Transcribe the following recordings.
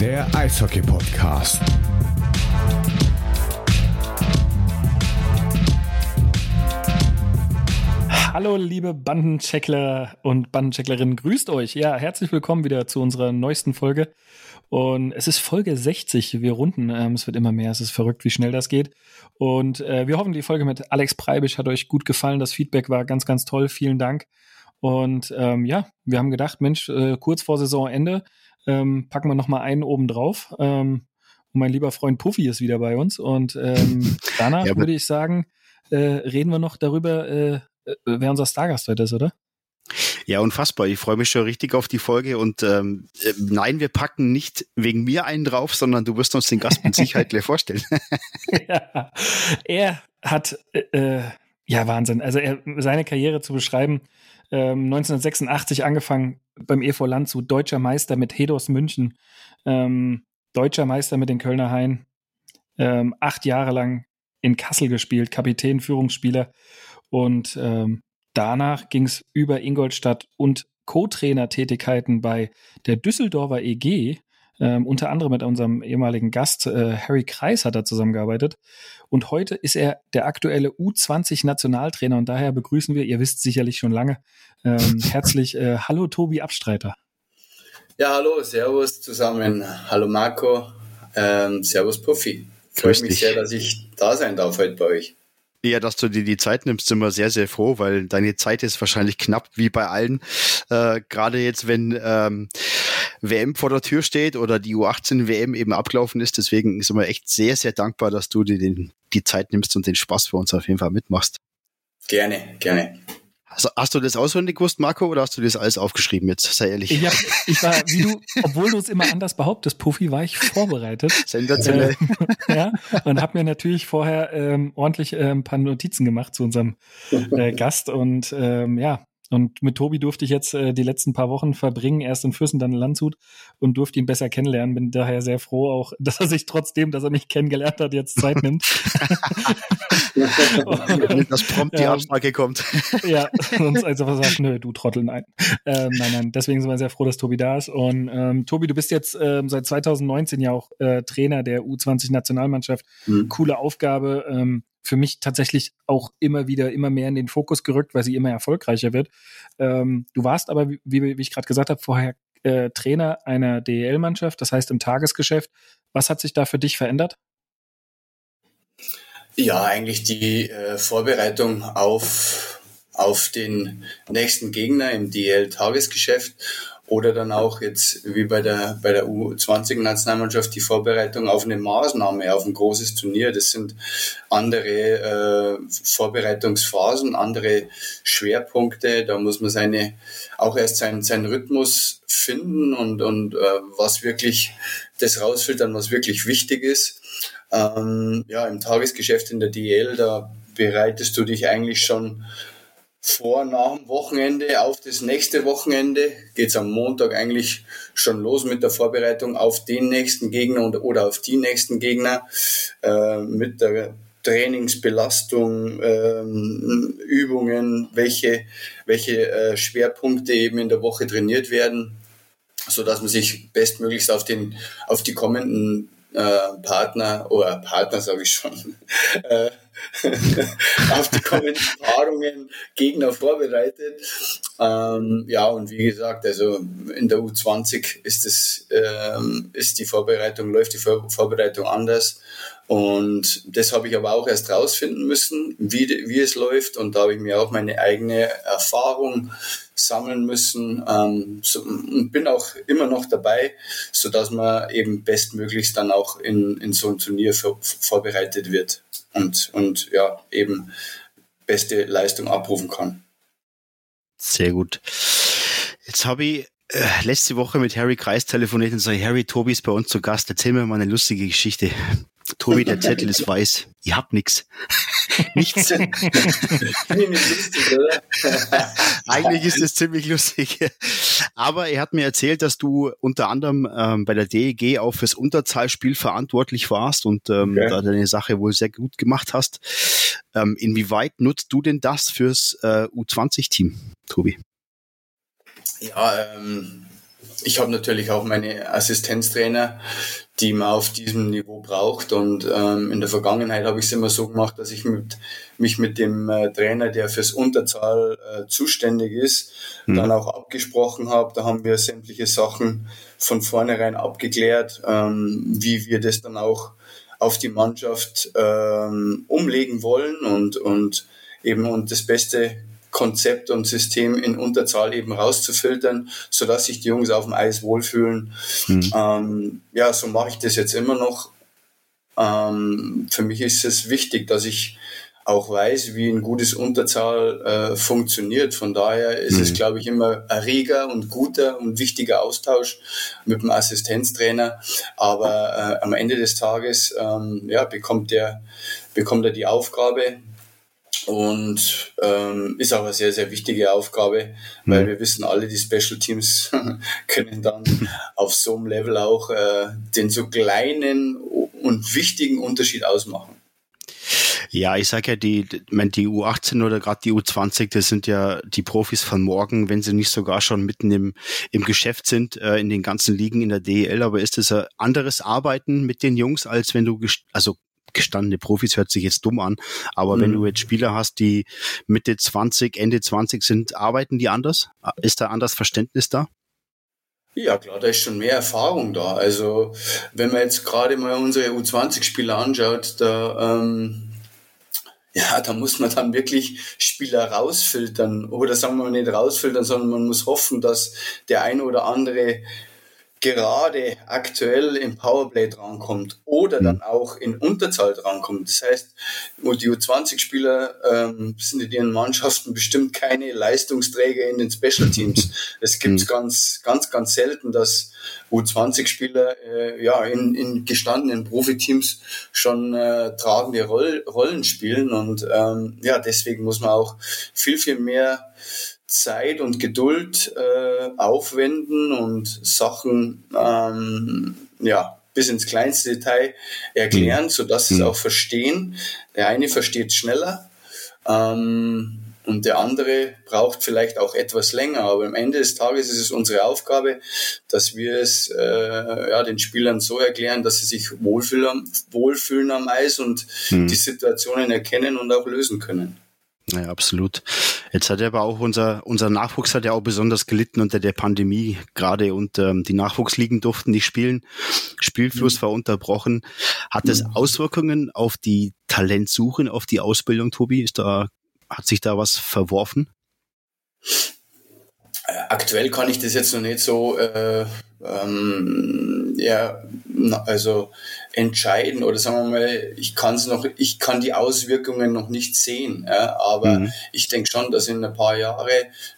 der Eishockey-Podcast. Hallo, liebe Bandencheckler und Bandenchecklerinnen, grüßt euch. Ja, herzlich willkommen wieder zu unserer neuesten Folge. Und es ist Folge 60. Wir runden. Ähm, es wird immer mehr. Es ist verrückt, wie schnell das geht. Und äh, wir hoffen, die Folge mit Alex Preibisch hat euch gut gefallen. Das Feedback war ganz, ganz toll. Vielen Dank. Und ähm, ja, wir haben gedacht, Mensch, äh, kurz vor Saisonende ähm, packen wir noch mal einen oben drauf. Ähm, und mein lieber Freund Puffy ist wieder bei uns. Und ähm, danach ja, würde ich sagen, äh, reden wir noch darüber, äh, äh, wer unser Stargast heute ist, oder? Ja, unfassbar. Ich freue mich schon richtig auf die Folge. Und ähm, äh, nein, wir packen nicht wegen mir einen drauf, sondern du wirst uns den Gast mit Sicherheit gleich vorstellen. ja, er hat, äh, ja, Wahnsinn. Also er, seine Karriere zu beschreiben, ähm, 1986 angefangen beim EV Landshut, deutscher Meister mit Hedos München, ähm, deutscher Meister mit den Kölner Hain, ähm, acht Jahre lang in Kassel gespielt, Kapitän, Führungsspieler. Und ähm, danach ging es über Ingolstadt und Co-Trainer-Tätigkeiten bei der Düsseldorfer EG, ähm, unter anderem mit unserem ehemaligen Gast äh, Harry Kreis hat er zusammengearbeitet. Und heute ist er der aktuelle U20-Nationaltrainer und daher begrüßen wir, ihr wisst sicherlich schon lange, ähm, herzlich äh, Hallo Tobi Abstreiter. Ja, hallo, Servus zusammen. Hallo Marco, ähm, Servus Puffy. Freut mich sehr, dass ich da sein darf heute bei euch. Ja, dass du dir die Zeit nimmst, sind wir sehr, sehr froh, weil deine Zeit ist wahrscheinlich knapp, wie bei allen. Äh, Gerade jetzt, wenn ähm, WM vor der Tür steht oder die U18 WM eben abgelaufen ist. Deswegen sind wir echt sehr, sehr dankbar, dass du dir den, die Zeit nimmst und den Spaß für uns auf jeden Fall mitmachst. Gerne, gerne. Also hast du das auswendig gewusst, Marco, oder hast du das alles aufgeschrieben jetzt? Sei ehrlich. Ich, hab, ich war, wie du, obwohl du es immer anders behauptest, Puffy, war ich vorbereitet. Sensationell. Äh, ja, und habe mir natürlich vorher ähm, ordentlich äh, ein paar Notizen gemacht zu unserem äh, Gast. Und ähm, ja, und mit Tobi durfte ich jetzt äh, die letzten paar Wochen verbringen, erst in Fürsten, dann in Landshut und durfte ihn besser kennenlernen. Bin daher sehr froh auch, dass er sich trotzdem, dass er mich kennengelernt hat, jetzt Zeit nimmt. und, dass prompt die ähm, Absprache kommt. ja, sonst einfach sagt, nö, du Trottel, nein. Ähm, nein, nein, deswegen sind wir sehr froh, dass Tobi da ist. Und ähm, Tobi, du bist jetzt ähm, seit 2019 ja auch äh, Trainer der U20-Nationalmannschaft. Mhm. Coole Aufgabe. Ähm, für mich tatsächlich auch immer wieder immer mehr in den Fokus gerückt, weil sie immer erfolgreicher wird. Ähm, du warst aber, wie, wie ich gerade gesagt habe, vorher äh, Trainer einer DEL-Mannschaft, das heißt im Tagesgeschäft. Was hat sich da für dich verändert? Ja, eigentlich die äh, Vorbereitung auf, auf den nächsten Gegner im DEL-Tagesgeschäft oder dann auch jetzt wie bei der, bei der U20-Nationalmannschaft die Vorbereitung auf eine Maßnahme, auf ein großes Turnier. Das sind andere äh, Vorbereitungsphasen, andere Schwerpunkte. Da muss man seine, auch erst seinen, seinen Rhythmus finden und, und äh, was wirklich das rausfiltern, was wirklich wichtig ist. Ähm, ja, im Tagesgeschäft in der DL, da bereitest du dich eigentlich schon vor, nach dem Wochenende auf das nächste Wochenende. Geht's am Montag eigentlich schon los mit der Vorbereitung auf den nächsten Gegner und, oder auf die nächsten Gegner, äh, mit der Trainingsbelastung, ähm, Übungen, welche, welche äh, Schwerpunkte eben in der Woche trainiert werden, so dass man sich bestmöglichst auf den, auf die kommenden äh, Partner oder Partner sage ich schon, äh, auf die kommenden Paarungen Gegner vorbereitet. Ähm, ja, und wie gesagt, also in der U20 ist es, ähm, ist die Vorbereitung, läuft die Vor Vorbereitung anders. Und das habe ich aber auch erst rausfinden müssen, wie, wie es läuft. Und da habe ich mir auch meine eigene Erfahrung sammeln müssen ähm, so, und bin auch immer noch dabei, so dass man eben bestmöglichst dann auch in, in so ein Turnier vorbereitet wird und, und ja, eben beste Leistung abrufen kann. Sehr gut. Jetzt habe ich äh, letzte Woche mit Harry Kreis telefoniert und sage, Harry, Tobi ist bei uns zu Gast, erzähl mir mal eine lustige Geschichte. Tobi, der Zettel ist weiß. Ich hab nix. Nichts. lustig? Eigentlich ist es ziemlich lustig. Aber er hat mir erzählt, dass du unter anderem ähm, bei der DEG auch fürs Unterzahlspiel verantwortlich warst und ähm, okay. da deine Sache wohl sehr gut gemacht hast. Ähm, inwieweit nutzt du denn das fürs äh, U20-Team, Tobi? Ja, ähm, ich habe natürlich auch meine Assistenztrainer, die man auf diesem Niveau braucht. Und ähm, in der Vergangenheit habe ich es immer so gemacht, dass ich mit, mich mit dem äh, Trainer, der fürs Unterzahl äh, zuständig ist, mhm. dann auch abgesprochen habe. Da haben wir sämtliche Sachen von vornherein abgeklärt, ähm, wie wir das dann auch auf die Mannschaft ähm, umlegen wollen und, und eben und das Beste Konzept und System in Unterzahl eben rauszufiltern, sodass sich die Jungs auf dem Eis wohlfühlen. Mhm. Ähm, ja, so mache ich das jetzt immer noch. Ähm, für mich ist es wichtig, dass ich auch weiß, wie ein gutes Unterzahl äh, funktioniert. Von daher ist mhm. es, glaube ich, immer ein reger und guter und wichtiger Austausch mit dem Assistenztrainer. Aber äh, am Ende des Tages ähm, ja, bekommt, der, bekommt er die Aufgabe, und ähm, ist auch eine sehr, sehr wichtige Aufgabe, weil mhm. wir wissen alle, die Special Teams können dann auf so einem Level auch äh, den so kleinen und wichtigen Unterschied ausmachen. Ja, ich sage ja, die, mein, die U18 oder gerade die U20, das sind ja die Profis von morgen, wenn sie nicht sogar schon mitten im, im Geschäft sind, äh, in den ganzen Ligen in der DEL. Aber ist das ein anderes Arbeiten mit den Jungs, als wenn du, also gestandene Profis hört sich jetzt dumm an, aber mhm. wenn du jetzt Spieler hast, die Mitte 20, Ende 20 sind, arbeiten die anders? Ist da anders Verständnis da? Ja, klar, da ist schon mehr Erfahrung da. Also, wenn man jetzt gerade mal unsere U20-Spieler anschaut, da, ähm, ja, da muss man dann wirklich Spieler rausfiltern. Oder sagen wir mal nicht rausfiltern, sondern man muss hoffen, dass der eine oder andere gerade aktuell im Powerplay drankommt oder dann hm. auch in Unterzahl drankommt. Das heißt, die U20-Spieler ähm, sind in ihren Mannschaften bestimmt keine Leistungsträger in den Special Teams. Es gibt hm. ganz, ganz, ganz selten, dass U20-Spieler äh, ja in, in gestandenen Profiteams schon äh, tragende Roll Rollen spielen und ähm, ja, deswegen muss man auch viel, viel mehr Zeit und Geduld äh, aufwenden und Sachen ähm, ja bis ins kleinste Detail erklären, mhm. so dass sie es mhm. auch verstehen. Der eine versteht schneller ähm, und der andere braucht vielleicht auch etwas länger. Aber am Ende des Tages ist es unsere Aufgabe, dass wir es äh, ja, den Spielern so erklären, dass sie sich wohlfühlen, wohlfühlen am Eis und mhm. die Situationen erkennen und auch lösen können. Ja, absolut. Jetzt hat aber auch unser, unser Nachwuchs hat ja auch besonders gelitten unter der Pandemie gerade und ähm, die Nachwuchsligen durften nicht spielen. Spielfluss mhm. war unterbrochen. Hat das mhm. Auswirkungen auf die Talentsuche, auf die Ausbildung, Tobi? Ist da, hat sich da was verworfen? Aktuell kann ich das jetzt noch nicht so äh, ähm, ja, also entscheiden oder sagen wir mal, ich kann es noch, ich kann die Auswirkungen noch nicht sehen, ja, aber mhm. ich denke schon, dass in ein paar Jahre,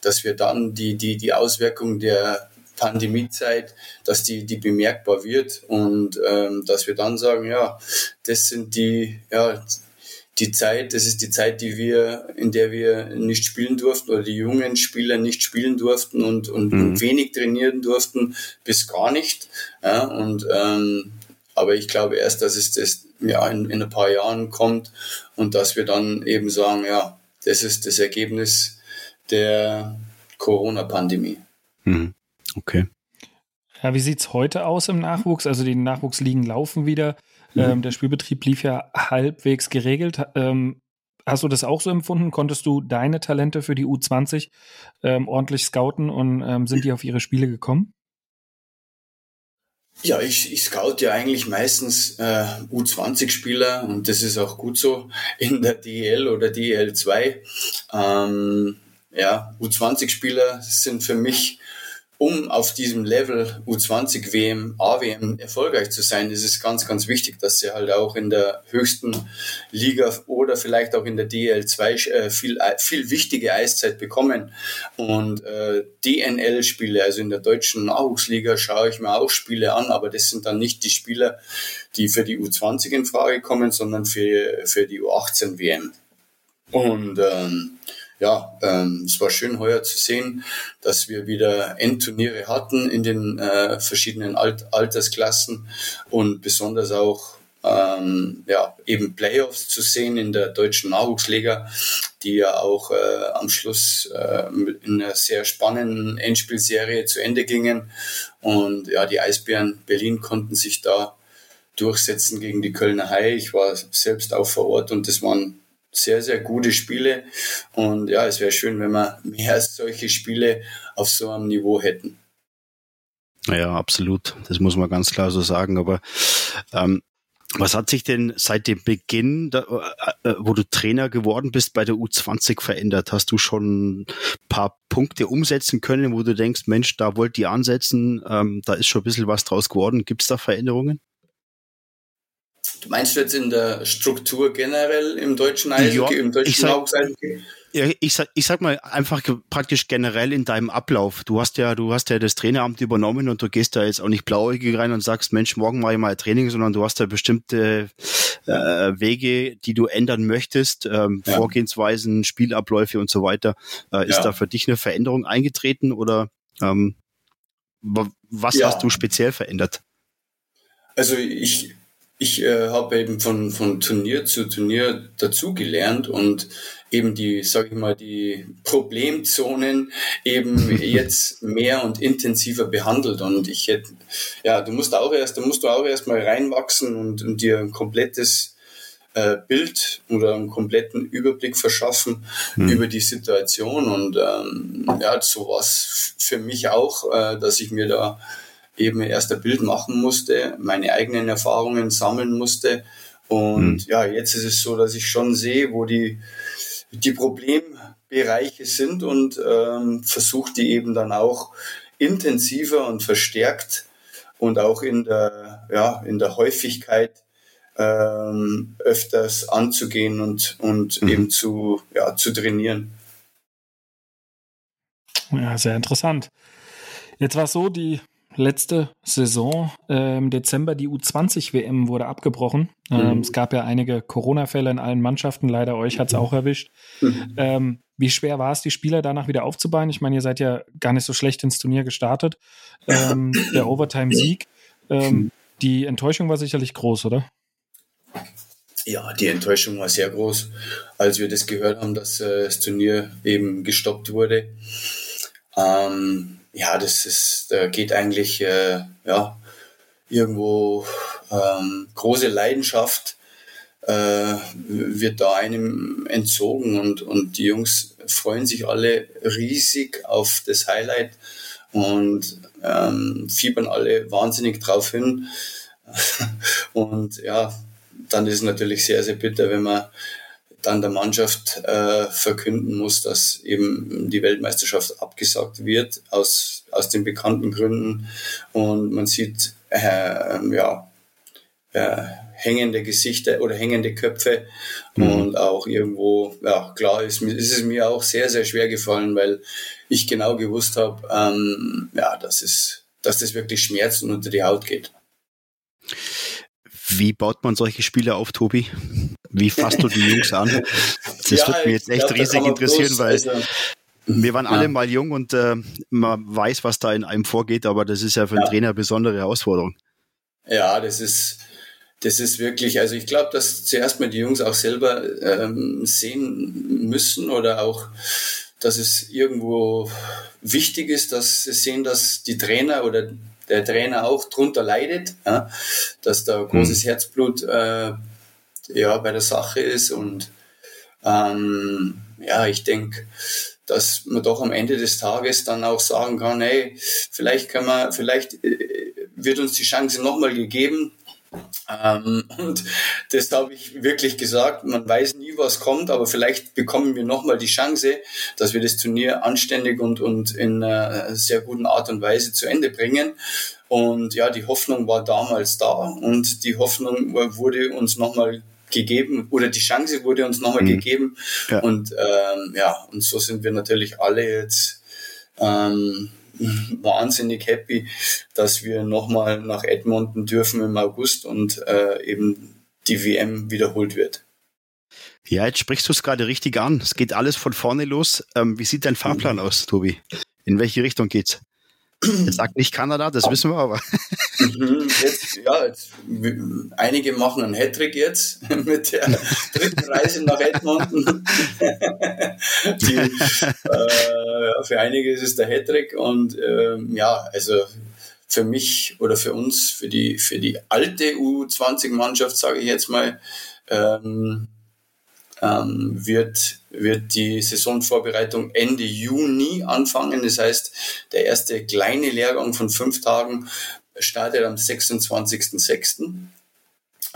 dass wir dann die, die, die Auswirkungen der Pandemiezeit, dass die, die bemerkbar wird und ähm, dass wir dann sagen, ja, das sind die, ja, die Zeit, das ist die Zeit, die wir, in der wir nicht spielen durften oder die jungen Spieler nicht spielen durften und, und, mhm. und wenig trainieren durften, bis gar nicht. Ja, und ähm, aber ich glaube erst, dass es das ja in, in ein paar Jahren kommt und dass wir dann eben sagen, ja, das ist das Ergebnis der Corona-Pandemie. Mhm. Okay. Ja, wie sieht's heute aus im Nachwuchs? Also die Nachwuchsligen laufen wieder. Mhm. Ähm, der Spielbetrieb lief ja halbwegs geregelt. Ähm, hast du das auch so empfunden? Konntest du deine Talente für die U20 ähm, ordentlich scouten und ähm, sind die auf ihre Spiele gekommen? Ja, ich, ich scout ja eigentlich meistens äh, U20-Spieler und das ist auch gut so in der DL oder DL 2. Ähm, ja, U20-Spieler sind für mich um auf diesem Level U20 WM, AWM erfolgreich zu sein, ist es ganz, ganz wichtig, dass sie halt auch in der höchsten Liga oder vielleicht auch in der DL2 äh, viel, äh, viel wichtige Eiszeit bekommen. Und äh, DNL-Spiele, also in der deutschen Nachwuchsliga, schaue ich mir auch Spiele an, aber das sind dann nicht die Spieler, die für die U20 in Frage kommen, sondern für, für die U18 WM. Und ähm, ja, ähm, es war schön heuer zu sehen, dass wir wieder Endturniere hatten in den äh, verschiedenen Alt Altersklassen und besonders auch ähm, ja, eben Playoffs zu sehen in der deutschen Nachwuchsliga, die ja auch äh, am Schluss äh, in einer sehr spannenden Endspielserie zu Ende gingen. Und ja, die Eisbären Berlin konnten sich da durchsetzen gegen die Kölner Haie. Ich war selbst auch vor Ort und das waren sehr, sehr gute Spiele. Und ja, es wäre schön, wenn wir mehr solche Spiele auf so einem Niveau hätten. Ja, absolut. Das muss man ganz klar so sagen. Aber ähm, was hat sich denn seit dem Beginn, da, äh, wo du Trainer geworden bist, bei der U20 verändert? Hast du schon ein paar Punkte umsetzen können, wo du denkst, Mensch, da wollt ihr ansetzen, ähm, da ist schon ein bisschen was draus geworden. Gibt es da Veränderungen? Du meinst du jetzt in der Struktur generell im deutschen Eishockey, ja, im deutschen Eishockey? Ja, ich sag, ich sag mal einfach praktisch generell in deinem Ablauf. Du hast ja, du hast ja das Traineramt übernommen und du gehst da jetzt auch nicht blauäugig rein und sagst, Mensch, morgen mache ich mal Training, sondern du hast da bestimmte äh, Wege, die du ändern möchtest, ähm, ja. Vorgehensweisen, Spielabläufe und so weiter. Äh, ist ja. da für dich eine Veränderung eingetreten oder ähm, was ja. hast du speziell verändert? Also ich ich äh, habe eben von, von Turnier zu Turnier dazugelernt und eben die, sage ich mal, die Problemzonen eben jetzt mehr und intensiver behandelt. Und ich hätte, ja, du musst auch erst, da musst du auch erst mal reinwachsen und, und dir ein komplettes äh, Bild oder einen kompletten Überblick verschaffen mhm. über die Situation. Und ähm, ja, so war für mich auch, äh, dass ich mir da eben erst ein Bild machen musste, meine eigenen Erfahrungen sammeln musste. Und mhm. ja, jetzt ist es so, dass ich schon sehe, wo die, die Problembereiche sind und ähm, versuche die eben dann auch intensiver und verstärkt und auch in der, ja, in der Häufigkeit ähm, öfters anzugehen und, und mhm. eben zu, ja, zu trainieren. Ja, sehr interessant. Jetzt war es so, die letzte Saison äh, im Dezember die U20-WM wurde abgebrochen. Ähm, mhm. Es gab ja einige Corona-Fälle in allen Mannschaften. Leider euch hat es auch erwischt. Mhm. Ähm, wie schwer war es, die Spieler danach wieder aufzubauen? Ich meine, ihr seid ja gar nicht so schlecht ins Turnier gestartet. Ähm, der Overtime-Sieg. Ähm, mhm. die Enttäuschung war sicherlich groß, oder? Ja, die Enttäuschung war sehr groß, als wir das gehört haben, dass äh, das Turnier eben gestoppt wurde. Ähm, ja, das ist, da geht eigentlich äh, ja, irgendwo ähm, große Leidenschaft äh, wird da einem entzogen und, und die Jungs freuen sich alle riesig auf das Highlight und ähm, fiebern alle wahnsinnig drauf hin. und ja, dann ist es natürlich sehr, sehr bitter, wenn man dann der Mannschaft äh, verkünden muss, dass eben die Weltmeisterschaft abgesagt wird aus, aus den bekannten Gründen. Und man sieht äh, ja, äh, hängende Gesichter oder hängende Köpfe. Mhm. Und auch irgendwo, ja, klar ist, ist es mir auch sehr, sehr schwer gefallen, weil ich genau gewusst habe, ähm, ja, dass, es, dass das wirklich schmerzt und unter die Haut geht. Wie baut man solche Spiele auf, Tobi? Wie fasst du die Jungs an? Das ja, wird mich jetzt echt glaub, riesig interessieren, bloß, weil also, wir waren ja. alle mal jung und äh, man weiß, was da in einem vorgeht, aber das ist ja für einen ja. Trainer eine besondere Herausforderung. Ja, das ist, das ist wirklich, also ich glaube, dass zuerst mal die Jungs auch selber ähm, sehen müssen oder auch, dass es irgendwo wichtig ist, dass sie sehen, dass die Trainer oder der Trainer auch drunter leidet, ja, dass da großes mhm. Herzblut äh, ja, bei der Sache ist. Und ähm, ja, ich denke, dass man doch am Ende des Tages dann auch sagen kann, hey, vielleicht kann man, vielleicht äh, wird uns die Chance nochmal gegeben, ähm, und das habe ich wirklich gesagt. Man weiß nie, was kommt, aber vielleicht bekommen wir nochmal die Chance, dass wir das Turnier anständig und, und in einer sehr guten Art und Weise zu Ende bringen. Und ja, die Hoffnung war damals da und die Hoffnung wurde uns nochmal gegeben oder die Chance wurde uns nochmal mhm. gegeben. Ja. Und ähm, ja, und so sind wir natürlich alle jetzt ähm, wahnsinnig happy, dass wir nochmal nach Edmonton dürfen im August und äh, eben die WM wiederholt wird. Ja, jetzt sprichst du es gerade richtig an. Es geht alles von vorne los. Ähm, wie sieht dein Fahrplan aus, Tobi? In welche Richtung geht's? Jetzt sagt nicht Kanada, das wissen wir aber. Mhm, jetzt, ja, jetzt, einige machen einen Hattrick jetzt mit der dritten Reise nach Edmonton. Die, äh, für einige ist es der Hattrick und ähm, ja, also für mich oder für uns, für die, für die alte U20-Mannschaft, sage ich jetzt mal, ähm, ähm, wird, wird die Saisonvorbereitung Ende Juni anfangen. Das heißt, der erste kleine Lehrgang von fünf Tagen startet am 26.06. Mhm.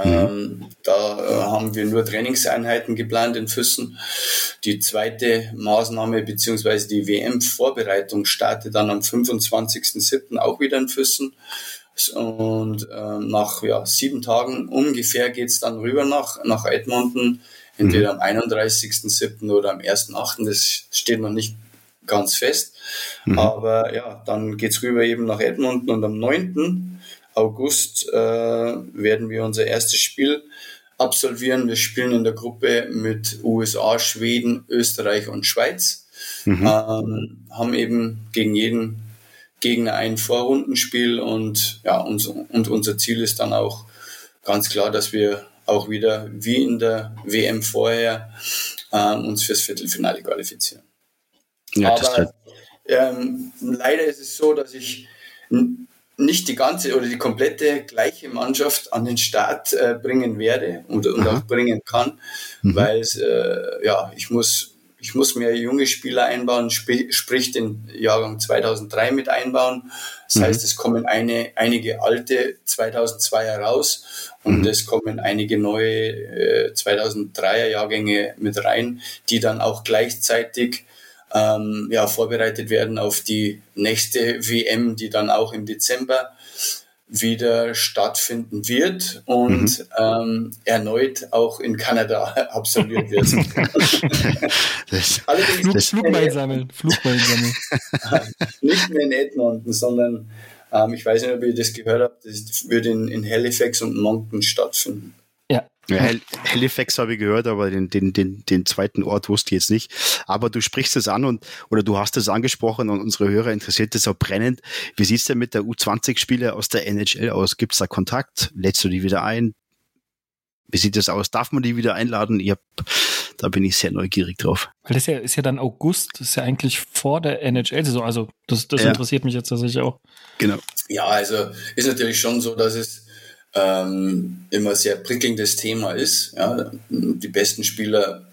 Ähm, da äh, haben wir nur Trainingseinheiten geplant in Füssen. Die zweite Maßnahme beziehungsweise die WM-Vorbereitung startet dann am 25.07. auch wieder in Füssen. Und äh, nach ja, sieben Tagen ungefähr geht's dann rüber nach, nach Edmonton Entweder mhm. am 31.07. oder am 1.08. Das steht noch nicht ganz fest. Mhm. Aber ja, dann geht's rüber eben nach Edmonton und am 9. August äh, werden wir unser erstes Spiel absolvieren. Wir spielen in der Gruppe mit USA, Schweden, Österreich und Schweiz. Mhm. Ähm, haben eben gegen jeden Gegner ein Vorrundenspiel und ja, uns, und unser Ziel ist dann auch ganz klar, dass wir auch wieder wie in der WM vorher ähm, uns fürs Viertelfinale qualifizieren. Ja, Aber ähm, leider ist es so, dass ich nicht die ganze oder die komplette gleiche Mannschaft an den Start äh, bringen werde und, und auch bringen kann, mhm. weil äh, ja, ich muss ich muss mehr junge Spieler einbauen, sp sprich den Jahrgang 2003 mit einbauen. Das mhm. heißt, es kommen eine, einige alte 2002er raus und mhm. es kommen einige neue äh, 2003er Jahrgänge mit rein, die dann auch gleichzeitig ähm, ja, vorbereitet werden auf die nächste WM, die dann auch im Dezember wieder stattfinden wird und mhm. ähm, erneut auch in Kanada absolviert wird. Allerdings Flug, Flugmeilen sammeln, Flugmeilen sammeln. nicht mehr in Edmonton, sondern ähm, ich weiß nicht, ob ihr das gehört habt, das wird in, in Halifax und Moncton stattfinden. Ja, Halifax habe ich gehört, aber den, den, den, den zweiten Ort wusste ich jetzt nicht. Aber du sprichst es an und oder du hast es angesprochen und unsere Hörer interessiert das auch brennend. Wie sieht's denn mit der U20-Spiele aus der NHL aus? Gibt's da Kontakt? Lädst du die wieder ein? Wie sieht das aus? Darf man die wieder einladen? Ich hab, da bin ich sehr neugierig drauf. Weil das ist ja, ist ja dann August, das ist ja eigentlich vor der NHL-Saison. Also das, das ja. interessiert mich jetzt tatsächlich auch. Genau. Ja, also ist natürlich schon so, dass es ähm, immer sehr prickelndes Thema ist. Ja, die besten Spieler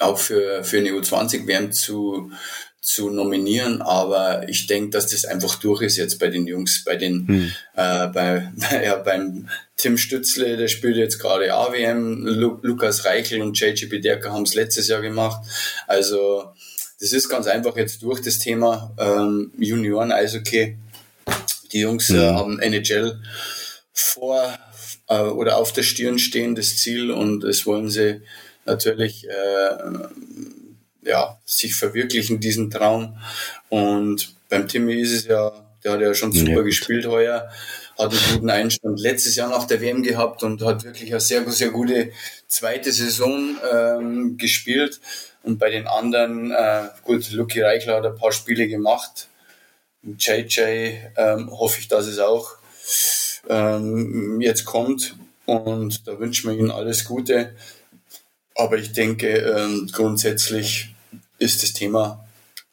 auch für, für eine U20-WM zu, zu nominieren, aber ich denke, dass das einfach durch ist jetzt bei den Jungs, bei den, hm. äh, bei, ja, beim Tim Stützle, der spielt jetzt gerade AWM, Lu Lukas Reichel und JJ Bederka haben es letztes Jahr gemacht. Also das ist ganz einfach jetzt durch das Thema ähm, Junioren Eishockey. Die Jungs äh, haben NHL vor äh, oder auf der Stirn stehen, das Ziel, und das wollen sie natürlich äh, ja, sich verwirklichen, diesen Traum. Und beim Timmy ist es ja, der hat ja schon super ja. gespielt heuer, hat einen guten Einstand letztes Jahr nach der WM gehabt und hat wirklich eine sehr, sehr gute zweite Saison ähm, gespielt. Und bei den anderen, äh, gut, Lucky Reichler hat ein paar Spiele gemacht. JJ ähm, hoffe ich, dass es auch ähm, jetzt kommt. Und da wünschen wir ihnen alles Gute. Aber ich denke, ähm, grundsätzlich ist das Thema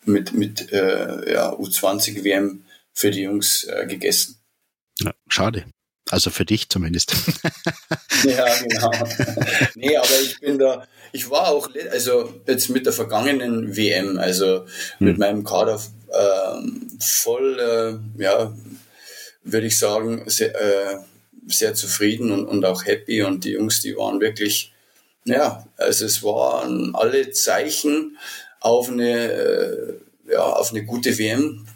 mit, mit äh, ja, U20 WM für die Jungs äh, gegessen. Ja, schade. Also für dich zumindest. ja, genau. nee, aber ich bin da, ich war auch, also jetzt mit der vergangenen WM, also mit hm. meinem Kader äh, voll, äh, ja, würde ich sagen, sehr, äh, sehr zufrieden und, und auch happy. Und die Jungs, die waren wirklich, ja, also es waren alle Zeichen auf eine, äh, ja, auf eine gute WM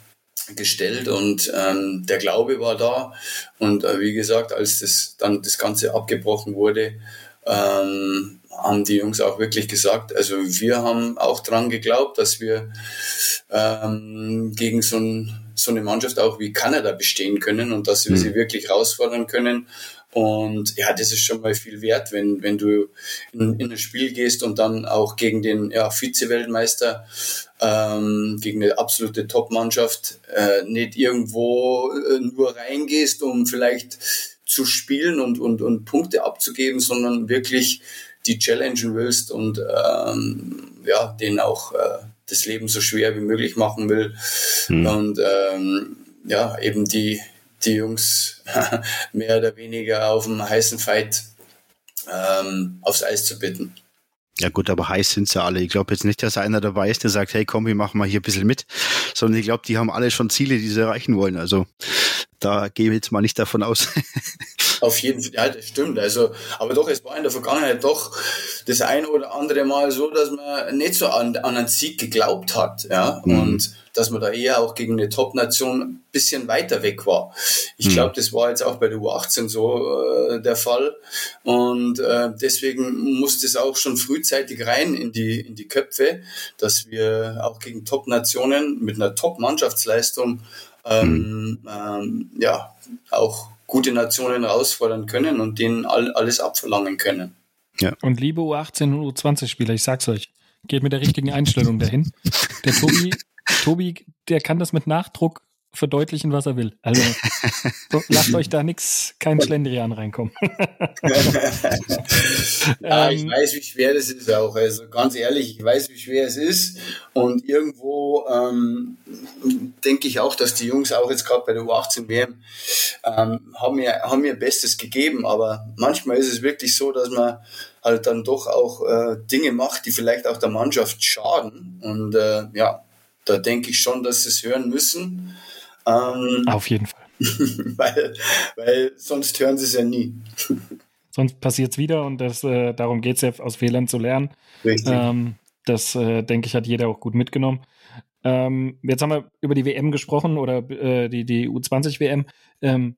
gestellt und ähm, der Glaube war da. Und äh, wie gesagt, als das dann das Ganze abgebrochen wurde, ähm, haben die Jungs auch wirklich gesagt. Also wir haben auch dran geglaubt, dass wir ähm, gegen so, ein, so eine Mannschaft auch wie Kanada bestehen können und dass wir sie wirklich herausfordern können. Und ja, das ist schon mal viel wert, wenn, wenn du in, in ein Spiel gehst und dann auch gegen den ja, Vize-Weltmeister, ähm, gegen eine absolute Top-Mannschaft, äh, nicht irgendwo äh, nur reingehst, um vielleicht zu spielen und, und, und Punkte abzugeben, sondern wirklich die challengen willst und ähm, ja, denen auch äh, das Leben so schwer wie möglich machen will. Mhm. Und ähm, ja, eben die, die Jungs mehr oder weniger auf dem heißen Fight ähm, aufs Eis zu bitten. Ja gut, aber heiß sind sie alle. Ich glaube jetzt nicht, dass einer dabei ist, der sagt, hey komm, wir machen mal hier ein bisschen mit, sondern ich glaube, die haben alle schon Ziele, die sie erreichen wollen. Also da gehe ich jetzt mal nicht davon aus. Auf jeden Fall, ja, das stimmt. Also, aber doch, es war in der Vergangenheit doch das ein oder andere Mal so, dass man nicht so an, an einen Sieg geglaubt hat, ja, mhm. und dass man da eher auch gegen eine Top-Nation ein bisschen weiter weg war. Ich mhm. glaube, das war jetzt auch bei der U18 so äh, der Fall und äh, deswegen muss das auch schon frühzeitig rein in die in die Köpfe, dass wir auch gegen Top-Nationen mit einer Top-Mannschaftsleistung ähm, mhm. ähm, ja auch gute Nationen herausfordern können und denen all, alles abverlangen können. Ja. Und liebe U18 und U20-Spieler, ich sag's euch, geht mit der richtigen Einstellung dahin. Der Tobi, Tobi, der kann das mit Nachdruck verdeutlichen, was er will. Also lasst euch da nichts, kein Schlendrian reinkommen. ja, ich ähm, weiß, wie schwer das ist auch. Also ganz ehrlich, ich weiß, wie schwer es ist. Und irgendwo ähm, denke ich auch, dass die Jungs auch jetzt gerade bei der U18 WM ähm, haben, mir, haben mir Bestes gegeben. Aber manchmal ist es wirklich so, dass man halt dann doch auch äh, Dinge macht, die vielleicht auch der Mannschaft schaden. Und äh, ja, da denke ich schon, dass sie es hören müssen. Ähm, Auf jeden Fall. weil, weil sonst hören sie es ja nie. sonst passiert es wieder und das, äh, darum geht es ja, aus Fehlern zu lernen. Richtig. Ähm, das, äh, denke ich, hat jeder auch gut mitgenommen. Ähm, jetzt haben wir über die WM gesprochen oder äh, die, die U20-WM. Ähm,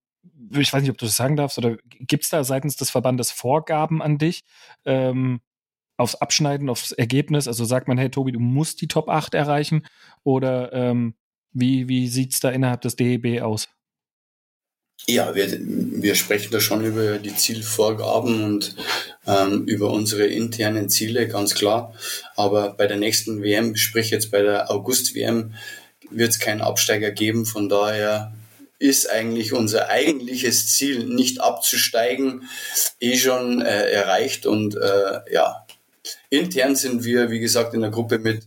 ich weiß nicht, ob du das sagen darfst, oder gibt es da seitens des Verbandes Vorgaben an dich ähm, aufs Abschneiden, aufs Ergebnis? Also sagt man, hey Tobi, du musst die Top 8 erreichen oder ähm, wie, wie sieht es da innerhalb des DEB aus? Ja, wir, wir sprechen da schon über die Zielvorgaben und ähm, über unsere internen Ziele, ganz klar. Aber bei der nächsten WM, sprich jetzt bei der August-WM, wird es keinen Absteiger geben. Von daher ist eigentlich unser eigentliches Ziel, nicht abzusteigen, eh schon äh, erreicht. Und äh, ja, intern sind wir, wie gesagt, in der Gruppe mit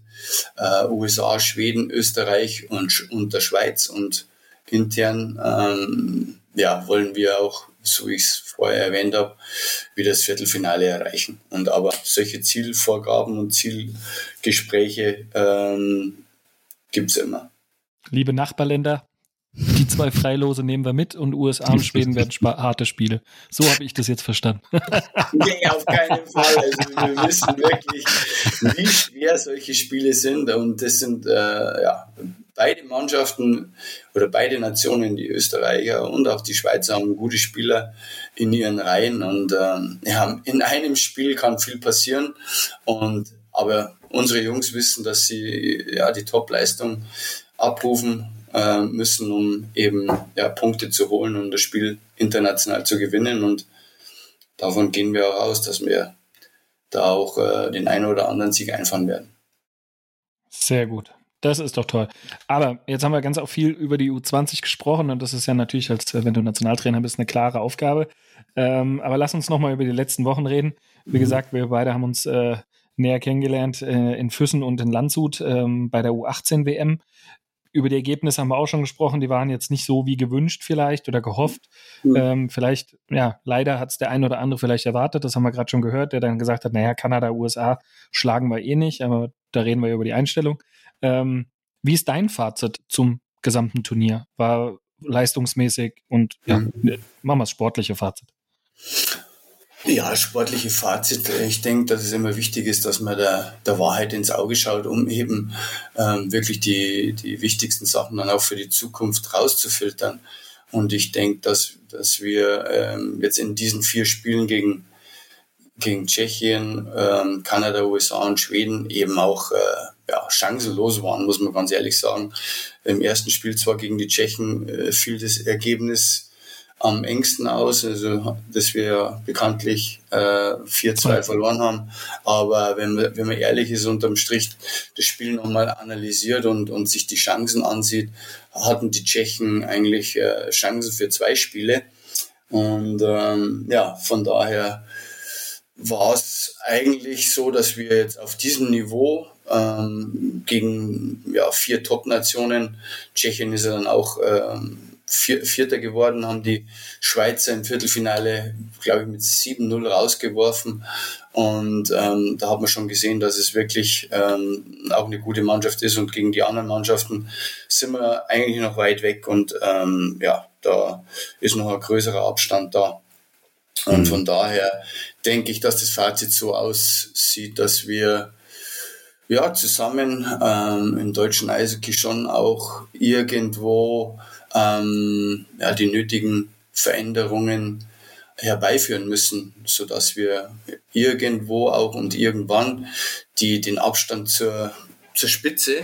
äh, USA, Schweden, Österreich und, und der Schweiz. Und intern ähm, ja, wollen wir auch, so wie ich es vorher erwähnt habe, wieder das Viertelfinale erreichen. Und aber solche Zielvorgaben und Zielgespräche ähm, gibt es immer. Liebe Nachbarländer, die zwei Freilose nehmen wir mit und USA und Schweden werden harte Spiele. So habe ich das jetzt verstanden. nee, auf keinen Fall. Also wir wissen wirklich, wie schwer solche Spiele sind und das sind äh, ja beide Mannschaften oder beide Nationen, die Österreicher und auch die Schweizer, haben gute Spieler in ihren Reihen und äh, ja, in einem Spiel kann viel passieren und aber unsere Jungs wissen, dass sie ja die Topleistung abrufen äh, müssen, um eben ja, Punkte zu holen und das Spiel international zu gewinnen. Und davon gehen wir auch aus, dass wir da auch äh, den einen oder anderen Sieg einfahren werden. Sehr gut. Das ist doch toll. Aber jetzt haben wir ganz auch viel über die U20 gesprochen und das ist ja natürlich, als wenn du Nationaltrainer bist, eine klare Aufgabe. Ähm, aber lass uns nochmal über die letzten Wochen reden. Wie mhm. gesagt, wir beide haben uns äh, näher kennengelernt äh, in Füssen und in Landshut ähm, bei der U18 WM. Über die Ergebnisse haben wir auch schon gesprochen. Die waren jetzt nicht so wie gewünscht vielleicht oder gehofft. Mhm. Ähm, vielleicht, ja, leider hat es der ein oder andere vielleicht erwartet. Das haben wir gerade schon gehört, der dann gesagt hat, naja, Kanada, USA schlagen wir eh nicht, aber da reden wir über die Einstellung. Ähm, wie ist dein Fazit zum gesamten Turnier? War leistungsmäßig und ja, mhm. machen wir das sportliche Fazit. Ja, sportliche Fazit. Ich denke, dass es immer wichtig ist, dass man der, der Wahrheit ins Auge schaut, um eben ähm, wirklich die, die wichtigsten Sachen dann auch für die Zukunft rauszufiltern. Und ich denke, dass, dass wir ähm, jetzt in diesen vier Spielen gegen gegen Tschechien, ähm, Kanada, USA und Schweden eben auch äh, ja, chancenlos waren, muss man ganz ehrlich sagen. Im ersten Spiel zwar gegen die Tschechen äh, fiel das Ergebnis am engsten aus, also dass wir bekanntlich äh, 4-2 verloren haben. Aber wenn man, wenn man ehrlich ist, unterm Strich das Spiel nochmal analysiert und, und sich die Chancen ansieht, hatten die Tschechen eigentlich äh, Chancen für zwei Spiele. Und ähm, ja, von daher war es eigentlich so, dass wir jetzt auf diesem Niveau ähm, gegen ja, vier Top-Nationen, Tschechien ist ja dann auch ähm, Vierter geworden, haben die Schweizer im Viertelfinale, glaube ich, mit 7-0 rausgeworfen. Und ähm, da hat man schon gesehen, dass es wirklich ähm, auch eine gute Mannschaft ist. Und gegen die anderen Mannschaften sind wir eigentlich noch weit weg. Und ähm, ja, da ist noch ein größerer Abstand da. Und mhm. von daher denke ich, dass das Fazit so aussieht, dass wir ja zusammen ähm, im deutschen Eishockey schon auch irgendwo ähm, ja, die nötigen Veränderungen herbeiführen müssen, so dass wir irgendwo auch und irgendwann die, den Abstand zur, zur Spitze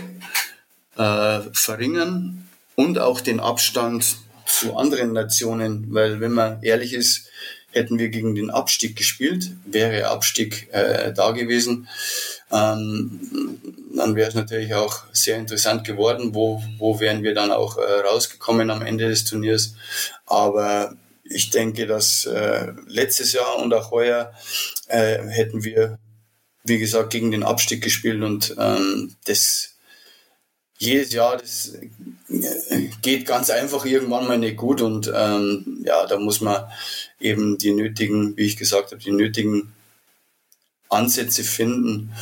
äh, verringern und auch den Abstand zu anderen Nationen, weil wenn man ehrlich ist, hätten wir gegen den Abstieg gespielt, wäre Abstieg äh, da gewesen, ähm, dann wäre es natürlich auch sehr interessant geworden, wo, wo wären wir dann auch äh, rausgekommen am Ende des Turniers. Aber ich denke, dass äh, letztes Jahr und auch heuer äh, hätten wir, wie gesagt, gegen den Abstieg gespielt und ähm, das jedes Jahr, das äh, geht ganz einfach irgendwann mal nicht gut und ähm, ja, da muss man eben die nötigen, wie ich gesagt habe, die nötigen Ansätze finden,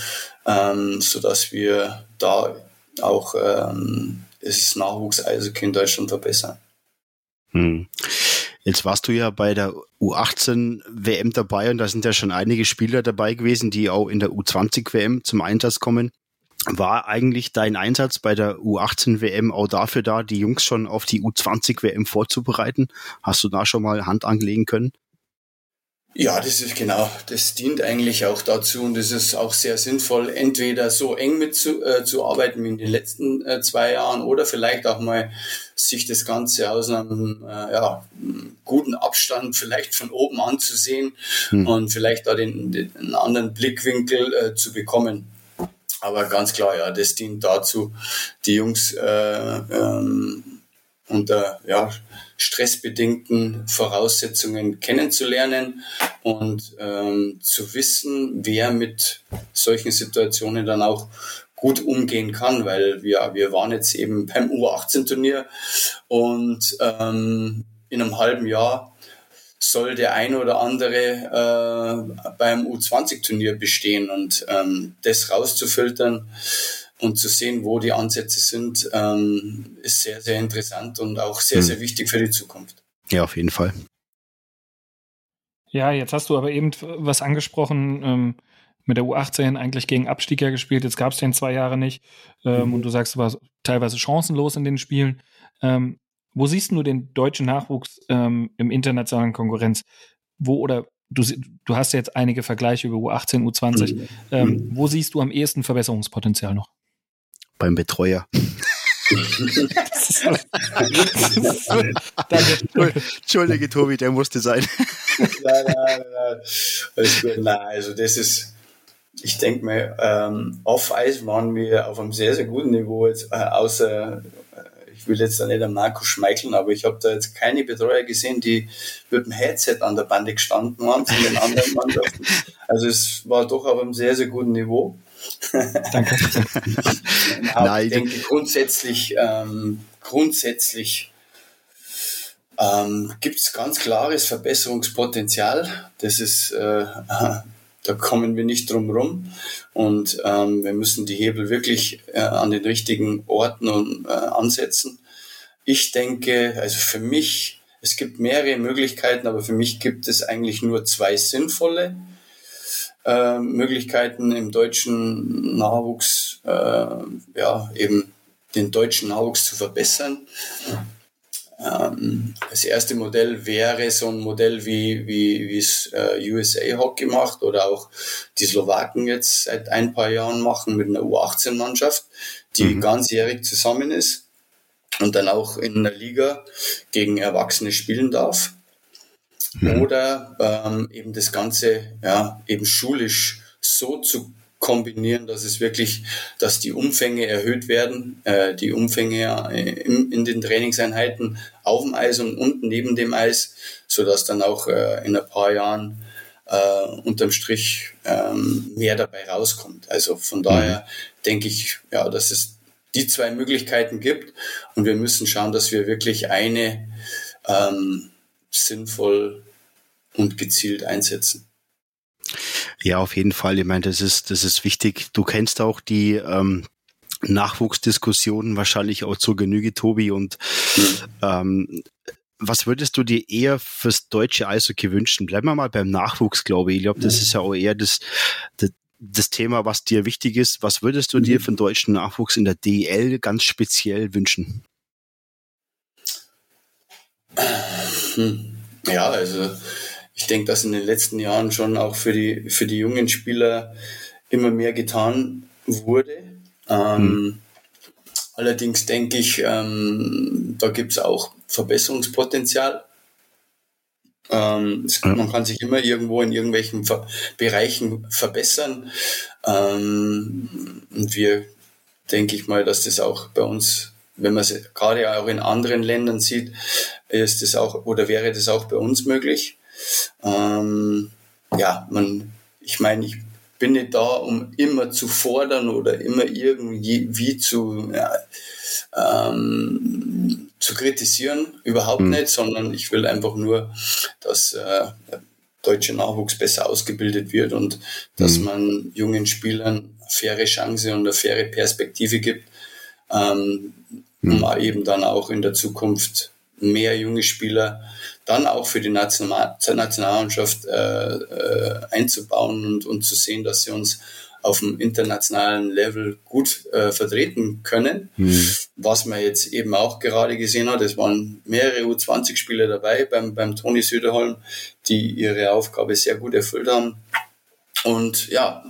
ähm, sodass wir da auch ähm, das Nachwuchs-Eishockey in Deutschland verbessern. Hm. Jetzt warst du ja bei der U18 WM dabei und da sind ja schon einige Spieler dabei gewesen, die auch in der U20 WM zum Einsatz kommen. War eigentlich dein Einsatz bei der U18 WM auch dafür da, die Jungs schon auf die U20 WM vorzubereiten? Hast du da schon mal Hand anlegen können? Ja, das ist genau. Das dient eigentlich auch dazu und das ist auch sehr sinnvoll, entweder so eng mit zu, äh, zu arbeiten wie in den letzten äh, zwei Jahren oder vielleicht auch mal sich das Ganze aus einem äh, ja, guten Abstand vielleicht von oben anzusehen hm. und vielleicht da den, den anderen Blickwinkel äh, zu bekommen. Aber ganz klar, ja, das dient dazu, die Jungs äh, ähm, unter ja, stressbedingten Voraussetzungen kennenzulernen und ähm, zu wissen, wer mit solchen Situationen dann auch gut umgehen kann, weil wir, wir waren jetzt eben beim U18-Turnier und ähm, in einem halben Jahr soll der ein oder andere äh, beim U20-Turnier bestehen und ähm, das rauszufiltern, und zu sehen, wo die Ansätze sind, ähm, ist sehr, sehr interessant und auch sehr, hm. sehr wichtig für die Zukunft. Ja, auf jeden Fall. Ja, jetzt hast du aber eben was angesprochen, ähm, mit der U18 eigentlich gegen Abstieg ja gespielt, jetzt gab es den zwei Jahre nicht ähm, mhm. und du sagst, du warst teilweise chancenlos in den Spielen. Ähm, wo siehst du den deutschen Nachwuchs ähm, im internationalen Konkurrenz? Wo oder du, du hast ja jetzt einige Vergleiche über U18, U20. Mhm. Ähm, mhm. Wo siehst du am ehesten Verbesserungspotenzial noch? Beim Betreuer. Entschuldige, Tobi, der musste sein. nein, nein, nein. nein, also das ist, ich denke mir, ähm, auf Eis waren wir auf einem sehr, sehr guten Niveau, jetzt, äh, außer, äh, ich will jetzt da nicht am Marco schmeicheln, aber ich habe da jetzt keine Betreuer gesehen, die mit dem Headset an der Bande gestanden waren von den anderen Mannschaften. Also es war doch auf einem sehr, sehr guten Niveau. Danke. Nein, ich denke grundsätzlich, ähm, grundsätzlich ähm, gibt es ganz klares Verbesserungspotenzial. Das ist, äh, da kommen wir nicht drum rum. Und ähm, wir müssen die Hebel wirklich äh, an den richtigen Orten und, äh, ansetzen. Ich denke, also für mich, es gibt mehrere Möglichkeiten, aber für mich gibt es eigentlich nur zwei sinnvolle. Äh, Möglichkeiten im deutschen Nachwuchs, äh, ja, eben den deutschen Nachwuchs zu verbessern. ähm, das erste Modell wäre so ein Modell wie, wie, wie es äh, USA Hockey macht oder auch die Slowaken jetzt seit ein paar Jahren machen mit einer U18-Mannschaft, die mhm. ganzjährig zusammen ist und dann auch in der Liga gegen Erwachsene spielen darf. Mhm. Oder ähm, eben das Ganze ja, eben schulisch so zu kombinieren, dass es wirklich, dass die Umfänge erhöht werden, äh, die Umfänge in, in, den Trainingseinheiten auf dem Eis und unten neben dem Eis, so dass dann auch äh, in ein paar Jahren äh, unterm Strich ähm, mehr dabei rauskommt. Also von daher mhm. denke ich, ja, dass es die zwei Möglichkeiten gibt und wir müssen schauen, dass wir wirklich eine ähm, sinnvoll und gezielt einsetzen. Ja, auf jeden Fall. Ich meine, das ist, das ist wichtig. Du kennst auch die ähm, Nachwuchsdiskussionen wahrscheinlich auch zur Genüge, Tobi. Und ähm, was würdest du dir eher fürs deutsche Eishockey wünschen? Bleiben wir mal beim Nachwuchs, glaube ich. Ich glaube, das ist ja auch eher das, das, das Thema, was dir wichtig ist. Was würdest du dir für den deutschen Nachwuchs in der DL ganz speziell wünschen? Hm. Ja, also ich denke, dass in den letzten Jahren schon auch für die, für die jungen Spieler immer mehr getan wurde. Ähm, mhm. Allerdings denke ich, ähm, da gibt es auch Verbesserungspotenzial. Ähm, es, ja. Man kann sich immer irgendwo in irgendwelchen Ver Bereichen verbessern. Ähm, und wir denke ich mal, dass das auch bei uns, wenn man es gerade auch in anderen Ländern sieht, ist das auch oder wäre das auch bei uns möglich. Ähm, ja, man, ich meine, ich bin nicht da, um immer zu fordern oder immer irgendwie zu, ja, ähm, zu kritisieren, überhaupt mhm. nicht, sondern ich will einfach nur, dass äh, der deutsche Nachwuchs besser ausgebildet wird und dass mhm. man jungen Spielern eine faire Chance und eine faire Perspektive gibt, ähm, mhm. um eben dann auch in der Zukunft mehr junge Spieler dann auch für die National Nationalmannschaft äh, äh, einzubauen und, und zu sehen, dass sie uns auf dem internationalen Level gut äh, vertreten können. Mhm. Was man jetzt eben auch gerade gesehen hat, es waren mehrere U20-Spieler dabei beim, beim Toni Söderholm, die ihre Aufgabe sehr gut erfüllt haben. Und ja,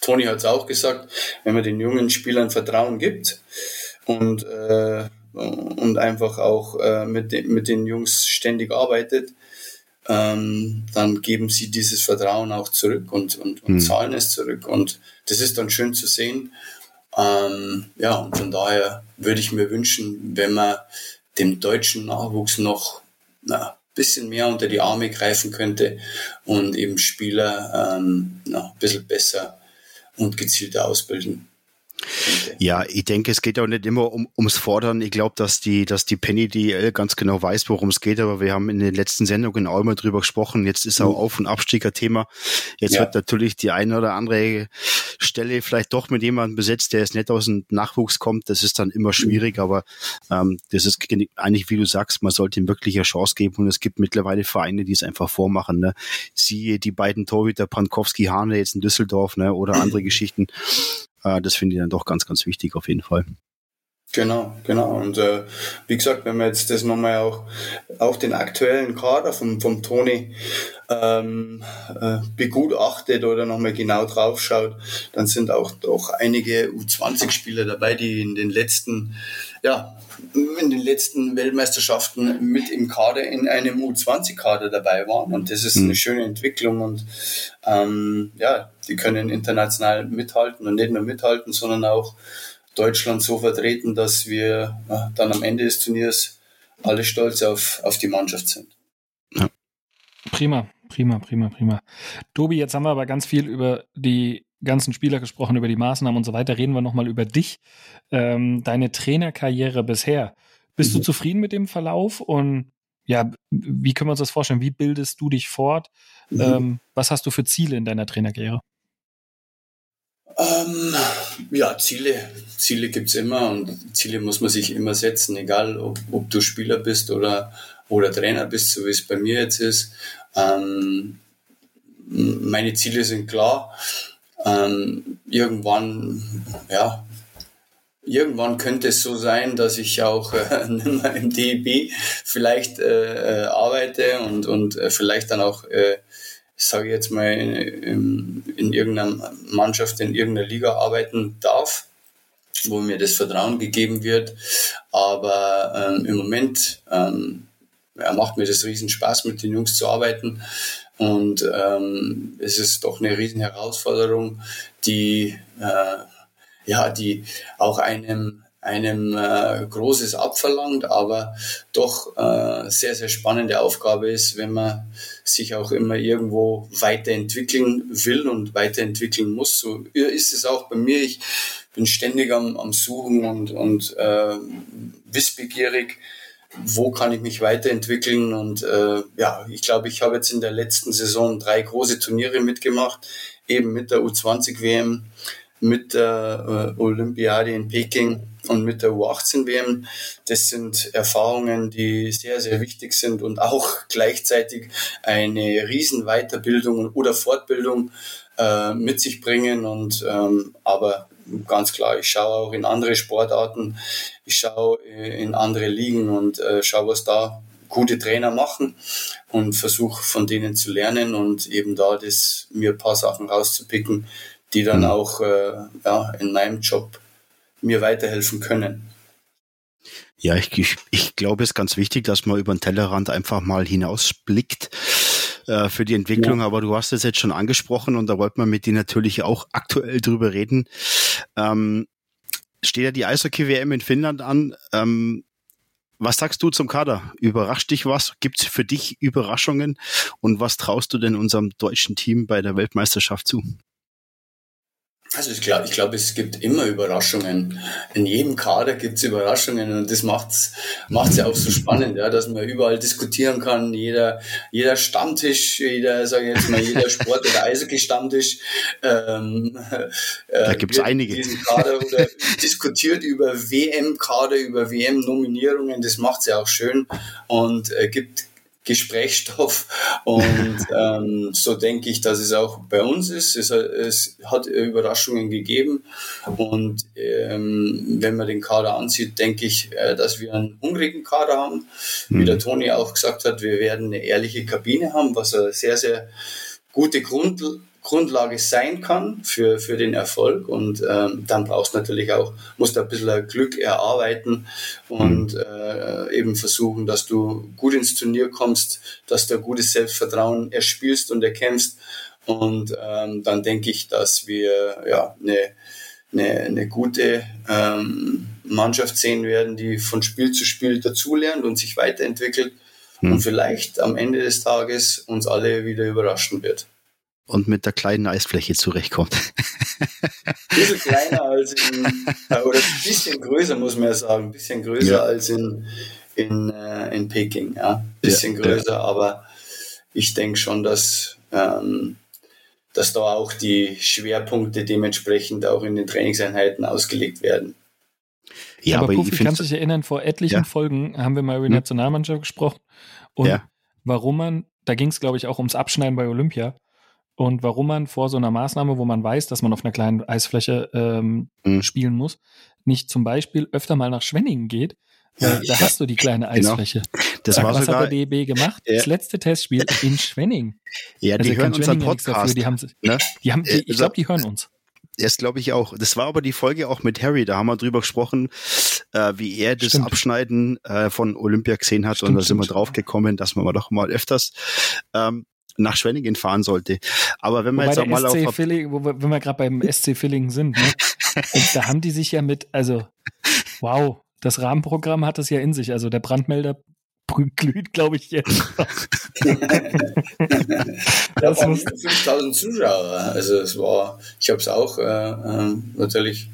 Toni hat es auch gesagt, wenn man den jungen Spielern Vertrauen gibt und äh, und einfach auch äh, mit, de mit den Jungs ständig arbeitet, ähm, dann geben sie dieses Vertrauen auch zurück und, und, und mhm. zahlen es zurück. Und das ist dann schön zu sehen. Ähm, ja, und von daher würde ich mir wünschen, wenn man dem deutschen Nachwuchs noch na, ein bisschen mehr unter die Arme greifen könnte und eben Spieler ähm, na, ein bisschen besser und gezielter ausbilden. Ja, ich denke, es geht auch nicht immer um, ums Fordern. Ich glaube, dass die, dass die Penny DL ganz genau weiß, worum es geht, aber wir haben in den letzten Sendungen auch immer drüber gesprochen. Jetzt ist auch mhm. Auf- und Abstieg ein Thema. Jetzt ja. wird natürlich die eine oder andere Stelle vielleicht doch mit jemandem besetzt, der jetzt nicht aus dem Nachwuchs kommt. Das ist dann immer schwierig, mhm. aber ähm, das ist eigentlich, wie du sagst, man sollte ihm wirklich eine Chance geben und es gibt mittlerweile Vereine, die es einfach vormachen. Ne? Siehe die beiden Torhüter Pankowski-Hane jetzt in Düsseldorf ne? oder andere Geschichten. Äh, das finde ich dann doch ganz, ganz wichtig auf jeden Fall. Genau, genau. Und äh, wie gesagt, wenn man jetzt das nochmal auch auf den aktuellen Kader vom, vom Toni ähm, äh, begutachtet oder nochmal genau drauf schaut, dann sind auch doch einige U20-Spieler dabei, die in den letzten, ja, in den letzten Weltmeisterschaften mit im Kader in einem U20-Kader dabei waren. Und das ist eine mhm. schöne Entwicklung und ähm, ja, die können international mithalten und nicht nur mithalten, sondern auch Deutschland so vertreten, dass wir äh, dann am Ende des Turniers alle stolz auf, auf die Mannschaft sind. Ja. Prima, prima, prima, prima. Tobi, jetzt haben wir aber ganz viel über die ganzen Spieler gesprochen, über die Maßnahmen und so weiter. Reden wir nochmal über dich, ähm, deine Trainerkarriere bisher. Bist mhm. du zufrieden mit dem Verlauf und ja, wie können wir uns das vorstellen? Wie bildest du dich fort? Mhm. Ähm, was hast du für Ziele in deiner Trainerkarriere? Ähm, ja, Ziele, Ziele gibt's immer und Ziele muss man sich immer setzen, egal ob, ob du Spieler bist oder, oder Trainer bist, so wie es bei mir jetzt ist. Ähm, meine Ziele sind klar. Ähm, irgendwann, ja, irgendwann könnte es so sein, dass ich auch äh, im DEB vielleicht äh, äh, arbeite und, und äh, vielleicht dann auch, äh, sage ich jetzt mal, in, in irgendeiner Mannschaft, in irgendeiner Liga arbeiten darf, wo mir das Vertrauen gegeben wird. Aber ähm, im Moment ähm, ja, macht mir das riesen Spaß, mit den Jungs zu arbeiten. Und ähm, es ist doch eine riesen Herausforderung, die äh, ja, die auch einem einem äh, Großes abverlangt, aber doch äh, sehr, sehr spannende Aufgabe ist, wenn man sich auch immer irgendwo weiterentwickeln will und weiterentwickeln muss. So ist es auch bei mir. Ich bin ständig am, am Suchen und, und äh, wissbegierig, wo kann ich mich weiterentwickeln. Und äh, ja, ich glaube, ich habe jetzt in der letzten Saison drei große Turniere mitgemacht, eben mit der U20 WM mit der äh, Olympiade in Peking und mit der U18 WM. Das sind Erfahrungen, die sehr, sehr wichtig sind und auch gleichzeitig eine riesen Weiterbildung oder Fortbildung äh, mit sich bringen. Und ähm, aber ganz klar, ich schaue auch in andere Sportarten, ich schaue in andere Ligen und äh, schaue, was da gute Trainer machen und versuche von denen zu lernen und eben da das mir ein paar Sachen rauszupicken, die dann mhm. auch äh, ja, in meinem Job mir weiterhelfen können. Ja, ich, ich, ich glaube, es ist ganz wichtig, dass man über den Tellerrand einfach mal hinausblickt äh, für die Entwicklung. Ja. Aber du hast es jetzt schon angesprochen und da wollte man mit dir natürlich auch aktuell drüber reden. Ähm, steht ja die Eishockey-WM in Finnland an. Ähm, was sagst du zum Kader? Überrascht dich was? Gibt es für dich Überraschungen? Und was traust du denn unserem deutschen Team bei der Weltmeisterschaft zu? Also ich glaube, ich glaube, es gibt immer Überraschungen. In jedem Kader gibt es Überraschungen und das macht's macht's ja auch so spannend, ja, dass man überall diskutieren kann. Jeder jeder Stammtisch, jeder, sage ich jetzt mal, jeder Sport oder Eishockey-Stammtisch. Ähm, äh, da gibt's einige. Kader oder diskutiert über WM-Kader, über WM-Nominierungen. Das macht's ja auch schön und äh, gibt Gesprächsstoff. Und ähm, so denke ich, dass es auch bei uns ist. Es, es hat Überraschungen gegeben. Und ähm, wenn man den Kader ansieht, denke ich, äh, dass wir einen hungrigen Kader haben. Mhm. Wie der Toni auch gesagt hat, wir werden eine ehrliche Kabine haben, was eine sehr, sehr gute Grund, Grundlage sein kann für, für den Erfolg. Und ähm, dann brauchst du natürlich auch, musst du ein bisschen Glück erarbeiten und mhm. äh, eben versuchen, dass du gut ins Turnier kommst, dass du ein gutes Selbstvertrauen erspielst und erkämpfst. Und ähm, dann denke ich, dass wir ja eine, eine, eine gute ähm, Mannschaft sehen werden, die von Spiel zu Spiel dazulernt und sich weiterentwickelt mhm. und vielleicht am Ende des Tages uns alle wieder überraschen wird und mit der kleinen Eisfläche zurechtkommt. Ein bisschen kleiner als in, oder ein bisschen größer, muss man ja sagen, ein bisschen größer ja. als in, in, äh, in Peking, ja. Ein bisschen ja, größer, ja. aber ich denke schon, dass, ähm, dass da auch die Schwerpunkte dementsprechend auch in den Trainingseinheiten ausgelegt werden. Ja, aber, aber Pufi, kannst du dich erinnern, vor etlichen Folgen haben wir mal über die hm? Nationalmannschaft gesprochen und warum man, da ging es glaube ich auch ums Abschneiden bei Olympia, und warum man vor so einer Maßnahme, wo man weiß, dass man auf einer kleinen Eisfläche ähm, mhm. spielen muss, nicht zum Beispiel öfter mal nach Schwenningen geht. Ja, da ja. hast du die kleine genau. Eisfläche. Genau. Das Sag, war was sogar, hat der DEB gemacht? Ja. Das letzte Testspiel in Schwenningen. Ja, die also hören unseren Podcast. Die haben, ne? die haben, die, ich glaube, die hören uns. Das glaube ich auch. Das war aber die Folge auch mit Harry. Da haben wir drüber gesprochen, äh, wie er das stimmt. Abschneiden äh, von Olympia gesehen hat. Stimmt, und da sind wir drauf gekommen, dass man doch mal öfters ähm, nach Schwenningen fahren sollte. Aber wenn man jetzt auch mal SC auf Filling, wo wir, wenn wir gerade beim SC Filling sind, ne? da haben die sich ja mit, also wow, das Rahmenprogramm hat es ja in sich. Also der Brandmelder glüht, glaube ich, jetzt. das waren 5000 Zuschauer. Also es war, ich habe es auch äh, äh, natürlich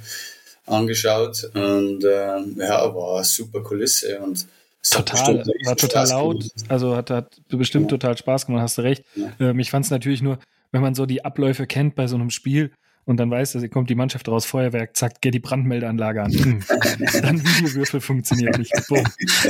angeschaut und äh, ja, war super Kulisse und Total, war total laut. Also hat, hat bestimmt ja. total Spaß gemacht, hast du recht. Ja. Ähm, ich fand es natürlich nur, wenn man so die Abläufe kennt bei so einem Spiel und dann weißt du, hier kommt die Mannschaft raus, Feuerwerk, zack, geht die Brandmeldeanlage an. Hm. dann Videowürfel funktioniert nicht. Boom.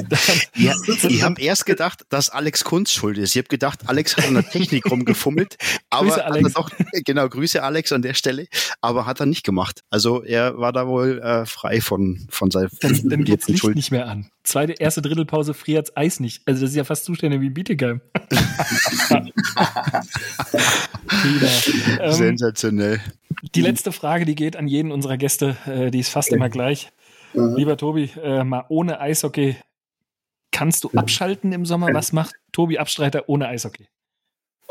Dann, ja, ich habe erst gedacht, dass Alex Kunz schuld ist. Ich habe gedacht, Alex hat an der Technik rumgefummelt. Aber Grüße, Alex. Doch, genau, Grüße Alex an der Stelle. Aber hat er nicht gemacht. Also er war da wohl äh, frei von, von seiner dann, dann geht's Licht Schuld. nicht mehr an. Zweite, erste Drittelpause friert's Eis nicht. Also das ist ja fast Zustände wie Bietigheim. Wieder. Ähm, Sensationell. die letzte Frage, die geht an jeden unserer Gäste, äh, die ist fast immer gleich. Mhm. Lieber Tobi, äh, mal ohne Eishockey, kannst du abschalten im Sommer? Was macht Tobi Abstreiter ohne Eishockey?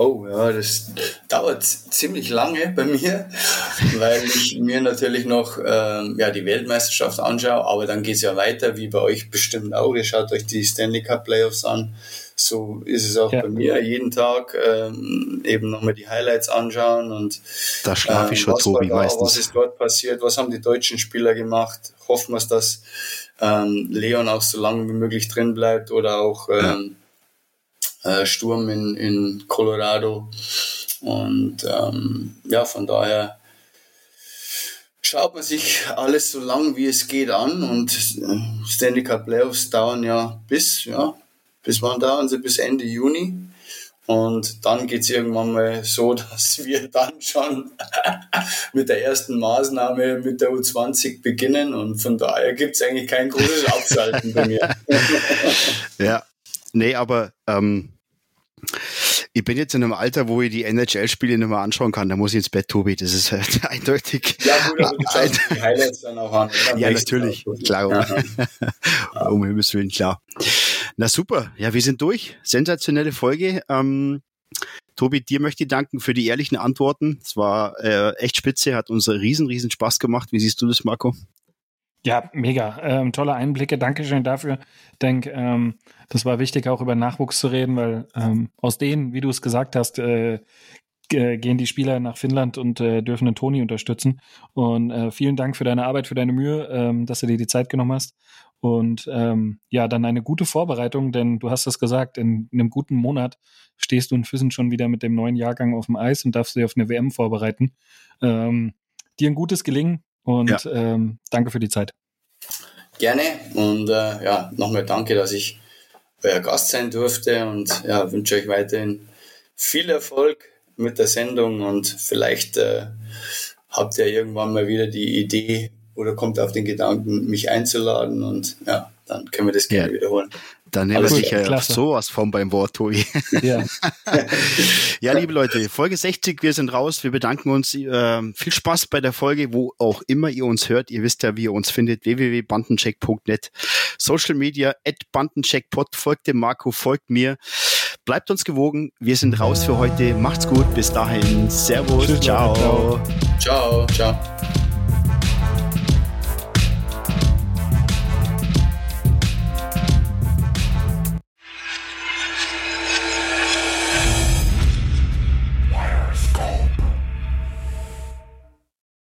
Oh ja, das dauert ziemlich lange bei mir, weil ich mir natürlich noch ähm, ja, die Weltmeisterschaft anschaue, aber dann geht's ja weiter, wie bei euch bestimmt auch. Ihr schaut euch die Stanley Cup Playoffs an. So ist es auch Ja. bei mir jeden Tag ähm, eben nochmal die Highlights anschauen und Da schlafe ich schon, was Tobi, da, Was meistens. ist dort passiert? Was haben die deutschen Spieler gemacht? Hoffen wir, dass ähm, Leon auch so lange wie möglich drin bleibt oder auch ähm, äh, Sturm in, in Colorado. Und ähm, ja, von daher schaut man sich alles so lang wie es geht an und äh, Stanley Cup Playoffs dauern ja bis, ja, bis wann dauern sie? Bis Ende Juni. Und dann geht's irgendwann mal so, dass wir dann schon mit der ersten Maßnahme mit der U20 beginnen. Und von daher gibt's eigentlich kein großes Abschalten bei mir. Ja. Nee, aber ähm, ich bin jetzt in einem Alter, wo ich die NHL-Spiele nicht mehr anschauen kann. Da muss ich ins Bett, Tobi. Das ist halt eindeutig. Ja, gut, aber du die Highlights dann auch an. Dann Ja, natürlich. auch. Klar. Ja. um Himmels Willen, klar. Na super. Ja, wir sind durch. Sensationelle Folge. Ähm, Tobi, dir möchte ich danken für die ehrlichen Antworten. Es war äh, echt spitze, hat uns riesen, riesen Spaß gemacht. Wie siehst du das, Marco? Ja, mega. Ähm, tolle Einblicke. Dankeschön dafür. Ich denke, ähm, das war wichtig, auch über Nachwuchs zu reden, weil ähm, aus denen, wie du es gesagt hast, äh, g- gehen die Spieler nach Finnland und äh, dürfen den Toni unterstützen. Und äh, vielen Dank für deine Arbeit, für deine Mühe, ähm, dass du dir die Zeit genommen hast. Und ähm, ja, dann eine gute Vorbereitung, denn du hast es gesagt, in, in einem guten Monat stehst du in Füssen schon wieder mit dem neuen Jahrgang auf dem Eis und darfst dich auf eine WM vorbereiten. Ähm, dir ein gutes Gelingen und ähm, danke für die Zeit. Gerne und äh, ja, nochmal danke, dass ich euer Gast sein durfte und ja, wünsche euch weiterhin viel Erfolg mit der Sendung und vielleicht äh, habt ihr irgendwann mal wieder die Idee oder kommt auf den Gedanken, mich einzuladen und ja, dann können wir das gerne Ja. wiederholen. Dann nehmen wir sicher sowas von beim Wort, Tobi. Ja. Ja, liebe Leute, Folge 60, wir sind raus. Wir bedanken uns. ähm, viel Spaß bei der Folge, wo auch immer ihr uns hört. Ihr wisst ja, wie ihr uns findet. www.bandencheck.net Social Media, at Bandencheckpod. Folgt dem Marco, folgt mir. Bleibt uns gewogen. Wir sind raus für heute. Macht's gut. Bis dahin. Servus. Tschüss, ciao. Ciao. Ciao, ciao.